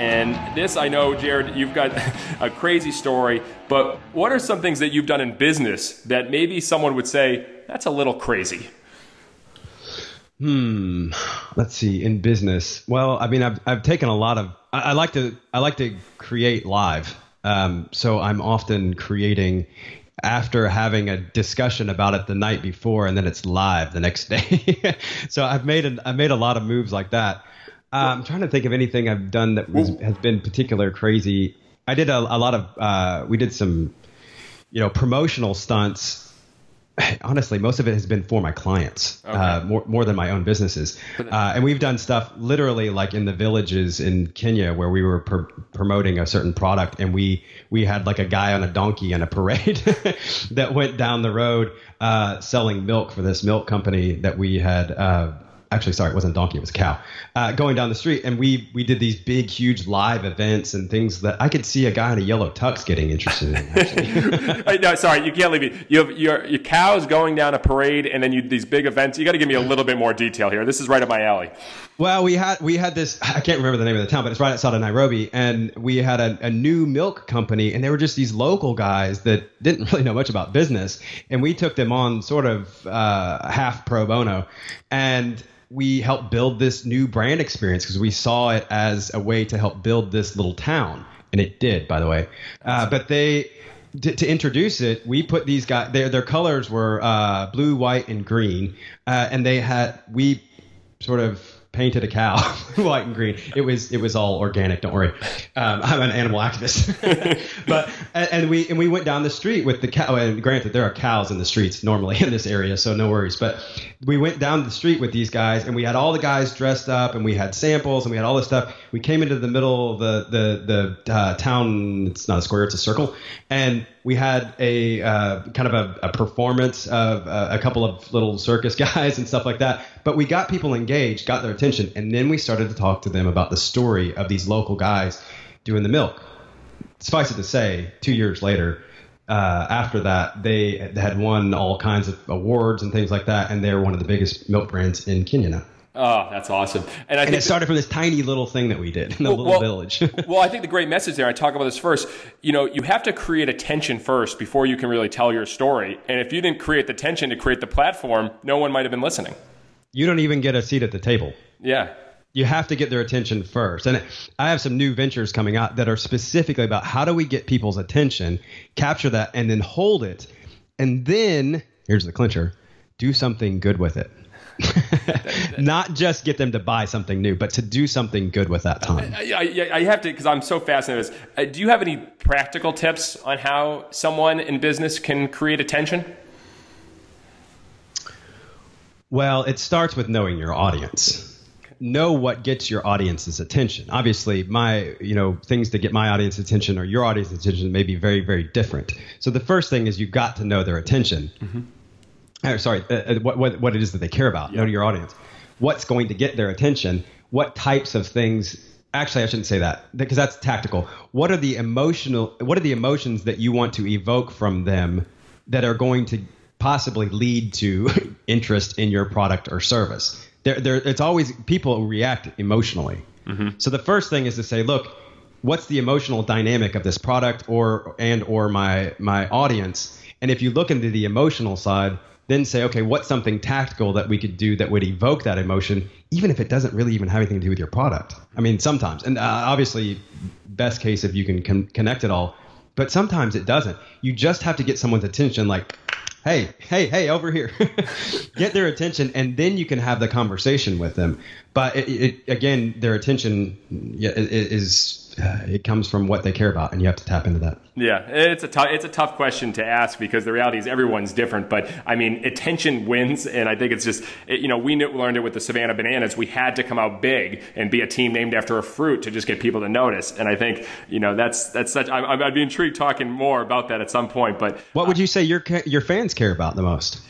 And this, I know, Jared, you've got a crazy story, but what are some things that you've done in business that maybe someone would say, that's a little crazy? Hmm. Let's see. In business, well, I mean, I've I've taken a lot of. I, I like to I like to create live. Um, so I'm often creating after having a discussion about it the night before and then it's live the next day. so I've made a, I've made a lot of moves like that. Uh, I'm trying to think of anything I've done that was, has been particular crazy. I did a, a lot of uh, we did some you know promotional stunts honestly, most of it has been for my clients, okay. uh, more more than my own businesses. Uh, and we've done stuff literally like in the villages in Kenya where we were pr- promoting a certain product, and we we had like a guy on a donkey in a parade that went down the road uh, selling milk for this milk company that we had uh, actually sorry it wasn't a donkey it was a cow. Uh, going down the street and we we did these big huge live events and things that i could see a guy in a yellow tux getting interested in no sorry you can't leave me. You have your, your cows going down a parade and then you these big events. You got to give me a little bit more detail here. This is right up my alley. Well we had we had this i can't remember the name of the town but it's right outside of nairobi and we had a, a new milk company and they were just these local guys that didn't really know much about business and we took them on sort of uh, half pro bono and we helped build this new brand experience because we saw it as a way to help build this little town, and it did, by the way. Uh, but they to, to, introduce it, we put these guys. Their their colors were uh, blue, white, and green, uh, and they had we sort of painted a cow white and green. It was it was all organic. Don't worry, um, I'm an animal activist. but and, we and we went down the street with the cow. And granted, there are cows in the streets normally in this area, so no worries. But we went down the street with these guys, and we had all the guys dressed up, and we had samples, and we had all this stuff. We came into the middle of the the the uh, town. It's not a square; it's a circle, and we had a uh, kind of a, a performance of uh, a couple of little circus guys and stuff like that. But we got people engaged, got their attention, and then we started to talk to them about the story of these local guys doing the milk. Suffice it to say, two years later, uh, after that, they had won all kinds of awards and things like that, and they're one of the biggest milk brands in Kenya now. Oh, that's awesome! And, I and it started from this tiny little thing that we did in the well, little well, village. well, I think the great message there. I talk about this first. You know, you have to create attention first before you can really tell your story. And if you didn't create the tension to create the platform, no one might have been listening. You don't even get a seat at the table. Yeah. You have to get their attention first. And I have some new ventures coming out that are specifically about how do we get people's attention, capture that, and then hold it. And then, here's the clincher do something good with it. not just get them to buy something new, but to do something good with that time. I, I, I have to because I'm so fascinated. With this. Uh, do you have any practical tips on how someone in business can create attention? Well, it starts with knowing your audience. Know what gets your audience's attention. Obviously, my you know things that get my audience attention or your audience attention may be very very different. So the first thing is you've got to know their attention. Mm-hmm or sorry, uh, uh, what, what, what it is that they care about. Yeah. Know your audience. What's going to get their attention? What types of things? Actually, I shouldn't say that because that's tactical. What are the emotional? What are the emotions that you want to evoke from them that are going to possibly lead to interest in your product or service? There, there. It's always people react emotionally. Mm-hmm. So the first thing is to say, look, what's the emotional dynamic of this product or and or my my audience? And if you look into the emotional side, then say, okay, what's something tactical that we could do that would evoke that emotion, even if it doesn't really even have anything to do with your product? I mean, sometimes, and uh, obviously, best case if you can con- connect it all, but sometimes it doesn't. You just have to get someone's attention, like, hey, hey, hey, over here. get their attention, and then you can have the conversation with them. But it, it, again, their attention is uh, it comes from what they care about, and you have to tap into that. Yeah, it's a tough it's a tough question to ask because the reality is everyone's different. But I mean, attention wins, and I think it's just it, you know we learned it with the Savannah Bananas. We had to come out big and be a team named after a fruit to just get people to notice. And I think you know that's that's such. I, I'd be intrigued talking more about that at some point. But what would you say your your fans care about the most?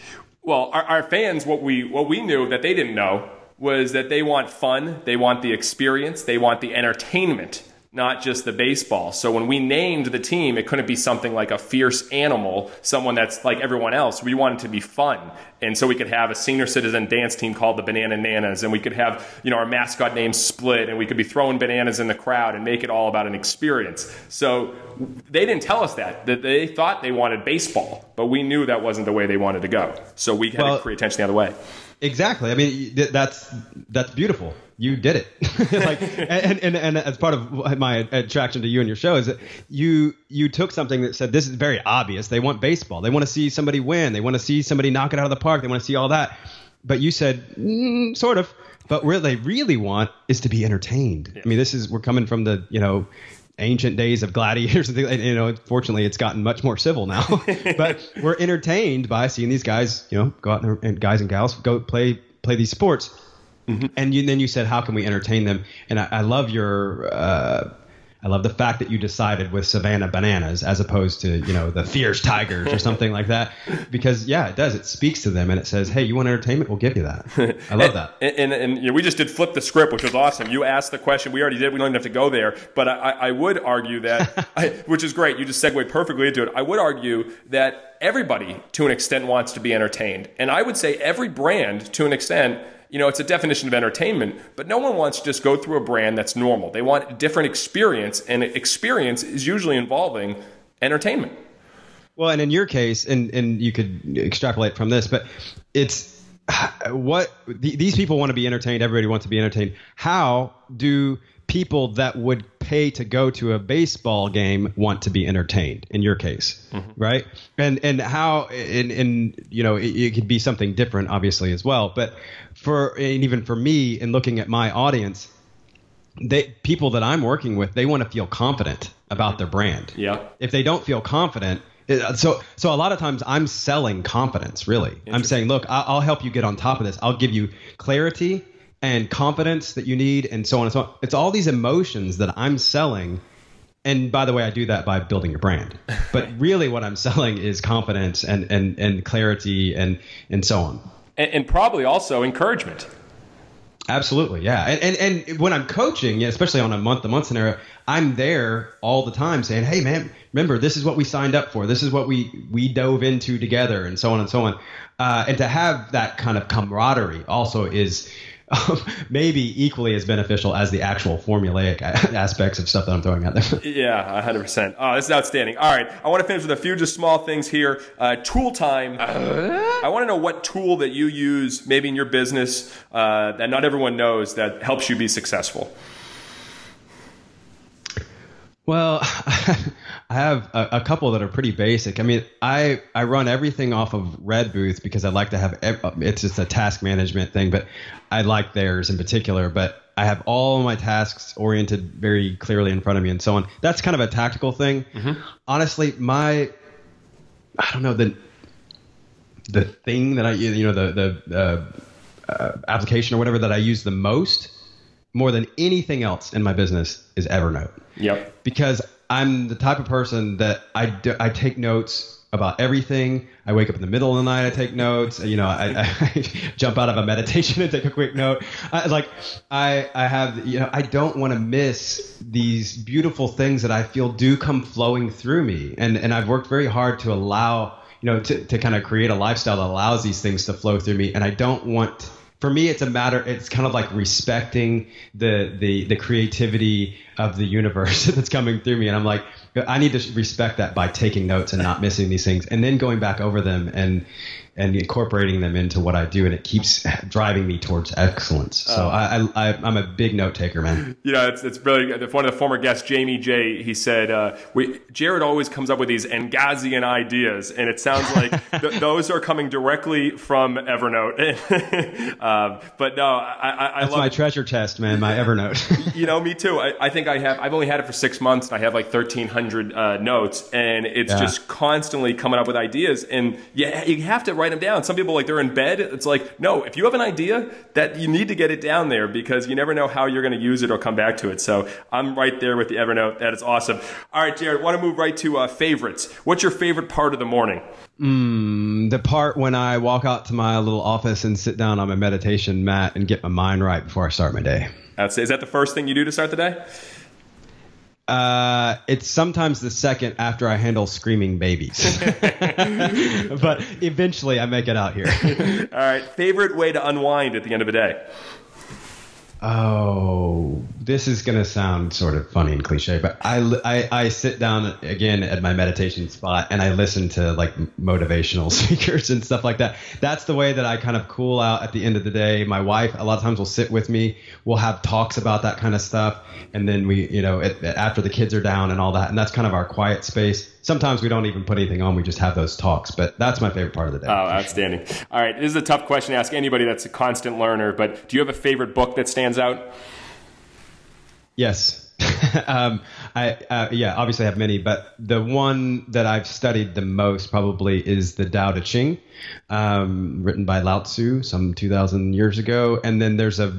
Well, our, our fans, what we what we knew that they didn't know was that they want fun, they want the experience, they want the entertainment not just the baseball. So when we named the team, it couldn't be something like a fierce animal, someone that's like everyone else. We wanted to be fun. And so we could have a senior citizen dance team called the Banana Nanas, and we could have, you know, our mascot name split, and we could be throwing bananas in the crowd and make it all about an experience. So they didn't tell us that. That they thought they wanted baseball, but we knew that wasn't the way they wanted to go. So we had well, to create attention the other way. Exactly. I mean, that's that's beautiful you did it. like, and, and, and as part of my attraction to you and your show is that you, you took something that said, this is very obvious. They want baseball. They want to see somebody win. They want to see somebody knock it out of the park. They want to see all that. But you said, mm, sort of. But what they really want is to be entertained. I mean, this is, we're coming from the, you know, ancient days of gladiators and things. You know, fortunately, it's gotten much more civil now. but we're entertained by seeing these guys, you know, go out and, and guys and gals go play play these sports. Mm-hmm. And you, then you said, how can we entertain them? And I, I love your. Uh, I love the fact that you decided with Savannah Bananas as opposed to you know the Fierce Tigers or something like that, because yeah, it does. It speaks to them and it says, "Hey, you want entertainment? We'll give you that." I love that. and, and, and you know, we just did flip the script, which was awesome. You asked the question, we already did. We don't even have to go there. But I, I would argue that, I, which is great. You just segued perfectly into it. I would argue that everybody, to an extent, wants to be entertained, and I would say every brand, to an extent you know, it's a definition of entertainment, but no one wants to just go through a brand that's normal. They want a different experience, and experience is usually involving entertainment. Well, and in your case, and and you could extrapolate from this, but it's what these people want to be entertained. Everybody wants to be entertained. How do people that would pay to go to a baseball game want to be entertained in your case mm-hmm. right and and how and and you know it, it, could be something different obviously as well but for and even for me in looking at my audience they people that i'm working with they want to feel confident about their brand yeah if they don't feel confident so so a lot of times i'm selling confidence really i'm saying look i'll help you get on top of this i'll give you clarity and confidence that you need and so on and so on. It's all these emotions that I'm selling. And by the way, I do that by building your brand. But really what I'm selling is confidence and, and, and clarity and, and so on. And, and probably also encouragement. Absolutely, yeah. And, and, and when I'm coaching, especially on a month to month scenario, I'm there all the time saying, "Hey, man, remember this is what we signed up for. This is what we we dove into together, and so on and so on." Uh, and to have that kind of camaraderie also is um, maybe equally as beneficial as the actual formulaic aspects of stuff that I'm throwing out there. yeah, 100%. Oh, this is outstanding. All right, I want to finish with a few just small things here. Uh, tool time. Uh, I want to know what tool that you use, maybe in your business, uh, that not everyone knows that helps you be successful. Well, I have a, a, couple that are pretty basic. I mean, I I run everything off of Redbooth because I like to have it's just a task management thing, but I like theirs in particular. But I have all my tasks oriented very clearly in front of me and so on. That's kind of a tactical thing. Mm-hmm. Honestly, my I don't know the the thing that I you know the the uh, uh, application or whatever that I use the most more than anything else in my business is Evernote. Yep. Because I'm the type of person that I, do, I take notes about everything. I wake up in the middle of the night. I take notes. You know, I, I jump out of a meditation and take a quick note. I, like I, I have, you know, I don't want to miss these beautiful things that I feel do come flowing through me. And, and I've worked very hard to allow, you know, to, to kind of create a lifestyle that allows these things to flow through me. And I don't want for me it's a matter it's kind of like respecting the the the creativity of the universe that's coming through me. And i'm like i need to respect that by taking notes and not missing these things and then going back over them and and incorporating them into what I do, and it keeps driving me towards excellence. So uh, I, I, am a big note taker, man. You know, it's it's brilliant. One of the former guests, Jamie J, he said, uh, we, Jared always comes up with these Angazian ideas, and it sounds like th- those are coming directly from Evernote. um, but no, I, I, That's love my it. treasure chest, man. My Evernote. you know, me too. I, I, think I have. I've only had it for six months, and I have like 1,300 uh, notes, and it's yeah. just constantly coming up with ideas, and yeah, you have to write them down. Some people like they're in bed. It's like, no, if you have an idea, that you need to get it down there because you never know how you're going to use it or come back to it. So I'm right there with the Evernote. That is awesome. All right, Jared, want to move right to uh, favorites. What's your favorite part of the morning? Mm, the part when I walk out to my little office and sit down on my meditation mat and get my mind right before I start my day. That's, is that the first thing you do to start the day? Uh, it's sometimes the second after I handle screaming babies. but eventually I make it out here. All right. Favorite way to unwind at the end of a day? Oh, this is going to sound sort of funny and cliche, but I, I, I sit down again at my meditation spot and I listen to like motivational speakers and stuff like that. That's the way that I kind of cool out at the end of the day. My wife, a lot of times, will sit with me. We'll have talks about that kind of stuff. And then we, you know, it, after the kids are down and all that. And that's kind of our quiet space. Sometimes we don't even put anything on. We just have those talks. But that's my favorite part of the day. Oh, outstanding. All right. This is a tough question to ask anybody that's a constant learner, but do you have a favorite book that stands out? Yes. um, I, uh, yeah, obviously I have many, but the one that I've studied the most probably is the Tao Te Ching, um, written by Lao Tzu some 2,000 years ago. And then there's a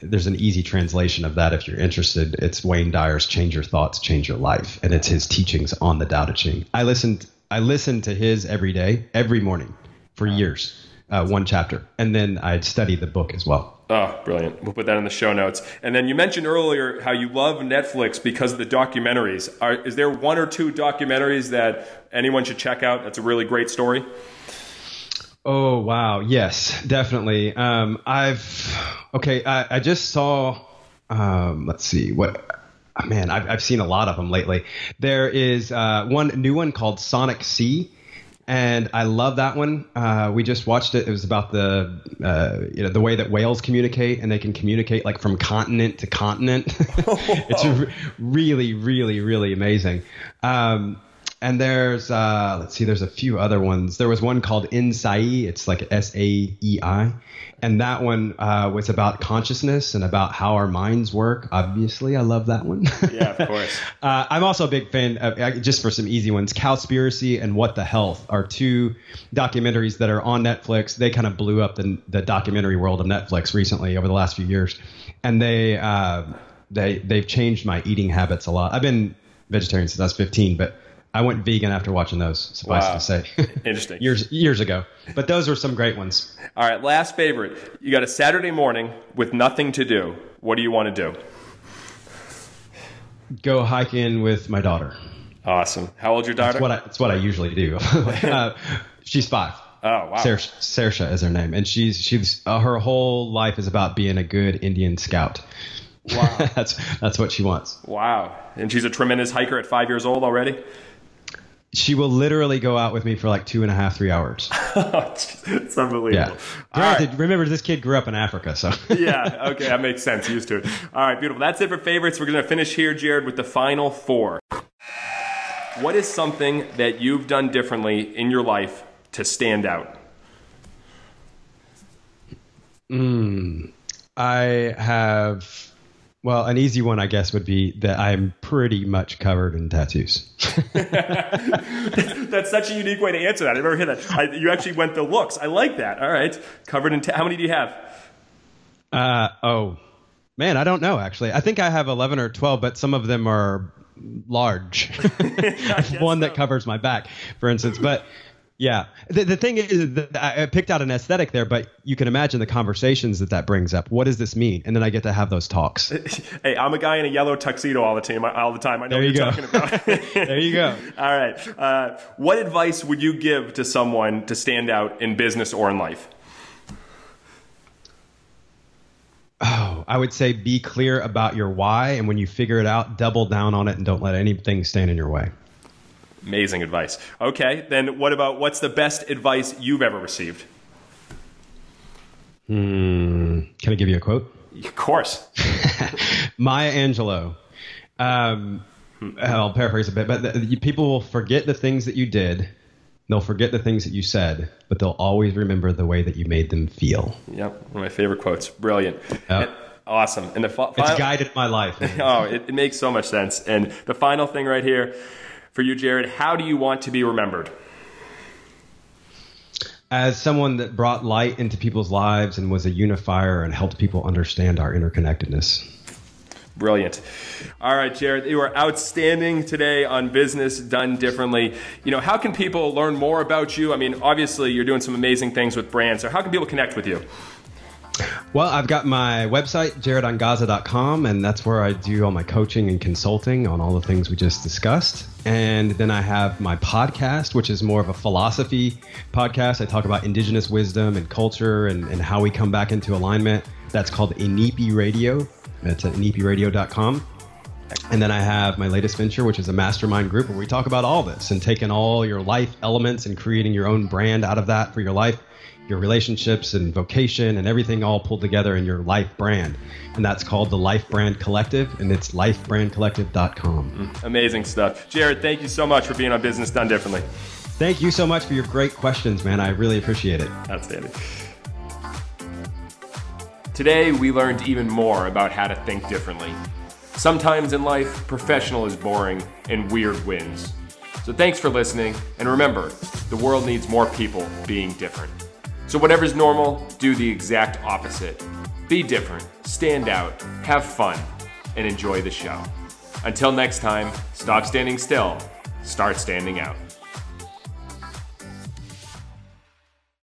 there's an easy translation of that if you're interested. It's Wayne Dyer's "Change Your Thoughts, Change Your Life," and it's his teachings on the Tao Te Ching. I listened I listened to his every day, every morning for years, uh, one chapter, and then I'd study the book as well. Oh, brilliant. We'll put that in the show notes. And then you mentioned earlier how you love Netflix because of the documentaries. Are, is there one or two documentaries that anyone should check out? That's a really great story. Oh, wow. Yes, definitely. Um, I've, okay, I, I just saw, um, let's see, what, man, I've, I've seen a lot of them lately. There is uh, one new one called Sonic Sea and I love that one. Uh, we just watched it. It was about the uh, you know the way that whales communicate, and they can communicate like from continent to continent. it's re- really, really, really amazing. Um, and there's uh, let's see, there's a few other ones. There was one called InnSaei. It's like S A E I, and that one uh, was about consciousness and about how our minds work. Obviously, I love that one. Yeah, of course. uh, I'm also a big fan of just for some easy ones. Cowspiracy and What the Health are two documentaries that are on Netflix. They kind of blew up the the documentary world of Netflix recently over the last few years, and they uh, they they've changed my eating habits a lot. I've been vegetarian since I was 15, but I went vegan after watching those. Suffice Wow. to say, Interesting. years years ago. But those were some great ones. All right, last favorite. You got a Saturday morning with nothing to do. What do you want to do? Go hiking with my daughter. Awesome. How old's your daughter? That's what I, that's what I usually do. uh, she's five. oh, wow. Saoirse is her name, and she's she's uh, her whole life is about being a good Indian scout. Wow. that's that's what she wants. Wow. And she's a tremendous hiker at five years old already? She will literally go out with me for like two and a half, three hours. it's unbelievable. Yeah. All right. Granted, remember this kid grew up in Africa, so yeah, okay, that makes sense. Used to it. All right, beautiful. That's it for favorites. We're going to finish here, Jared, with the final four. What is something that you've done differently in your life to stand out? Hmm. I have. Well, an easy one, I guess, would be that I'm pretty much covered in tattoos. That's such a unique way to answer that. I've never heard that. I, you actually went the looks. I like that. All right. Covered in. Ta- how many do you have? Uh, oh, man, I don't know actually. I think I have 11 or 12, but some of them are large. One that covers my back, for instance. But yeah, the, the thing is, that I picked out an aesthetic there, but you can imagine the conversations that that brings up. What does this mean? And then I get to have those talks. Hey, I'm a guy in a yellow tuxedo all the time. All the time. I know There what you you're go. talking about. there you go. All right. Uh, what advice would you give to someone to stand out in business or in life? Oh, I would say be clear about your why, and when you figure it out, double down on it and don't let anything stand in your way. Amazing advice. Okay, then what about what's the best advice you've ever received? Can I give you a quote? Of course. Maya Angelou. Um, I'll paraphrase a bit, but the, people will forget the things that you did. They'll forget the things that you said, but they'll always remember the way that you made them feel. Yep, one of my favorite quotes. Brilliant. Yep. And- awesome. And the fi- It's guided my life. oh, it, it makes so much sense. And the final thing right here for you, Jared, how do you want to be remembered? As someone that brought light into people's lives and was a unifier and helped people understand our interconnectedness. Brilliant. All right, Jared, you are outstanding today on business done differently. You know, how can people learn more about you? I mean, obviously, you're doing some amazing things with brands. So, how can people connect with you? Well, I've got my website, jaredangaza.com, and that's where I do all my coaching and consulting on all the things we just discussed. And then I have my podcast, which is more of a philosophy podcast. I talk about indigenous wisdom and culture and, and how we come back into alignment. That's called Inipi Radio. It's at inipiradio.com. And then I have my latest venture, which is a mastermind group where we talk about all this and taking all your life elements and creating your own brand out of that for your life, your relationships and vocation and everything all pulled together in your life brand. And that's called the Life Brand Collective, and it's lifebrandcollective.com. Mm, amazing stuff. Jared, thank you so much for being on Business Done Differently. Thank you so much for your great questions, man. I really appreciate it. Outstanding. Today, we learned even more about how to think differently. Sometimes in life, professional is boring and weird wins. So thanks for listening, and remember, the world needs more people being different. So, whatever's normal, do the exact opposite. Be different, stand out, have fun, and enjoy the show. Until next time, stop standing still, start standing out.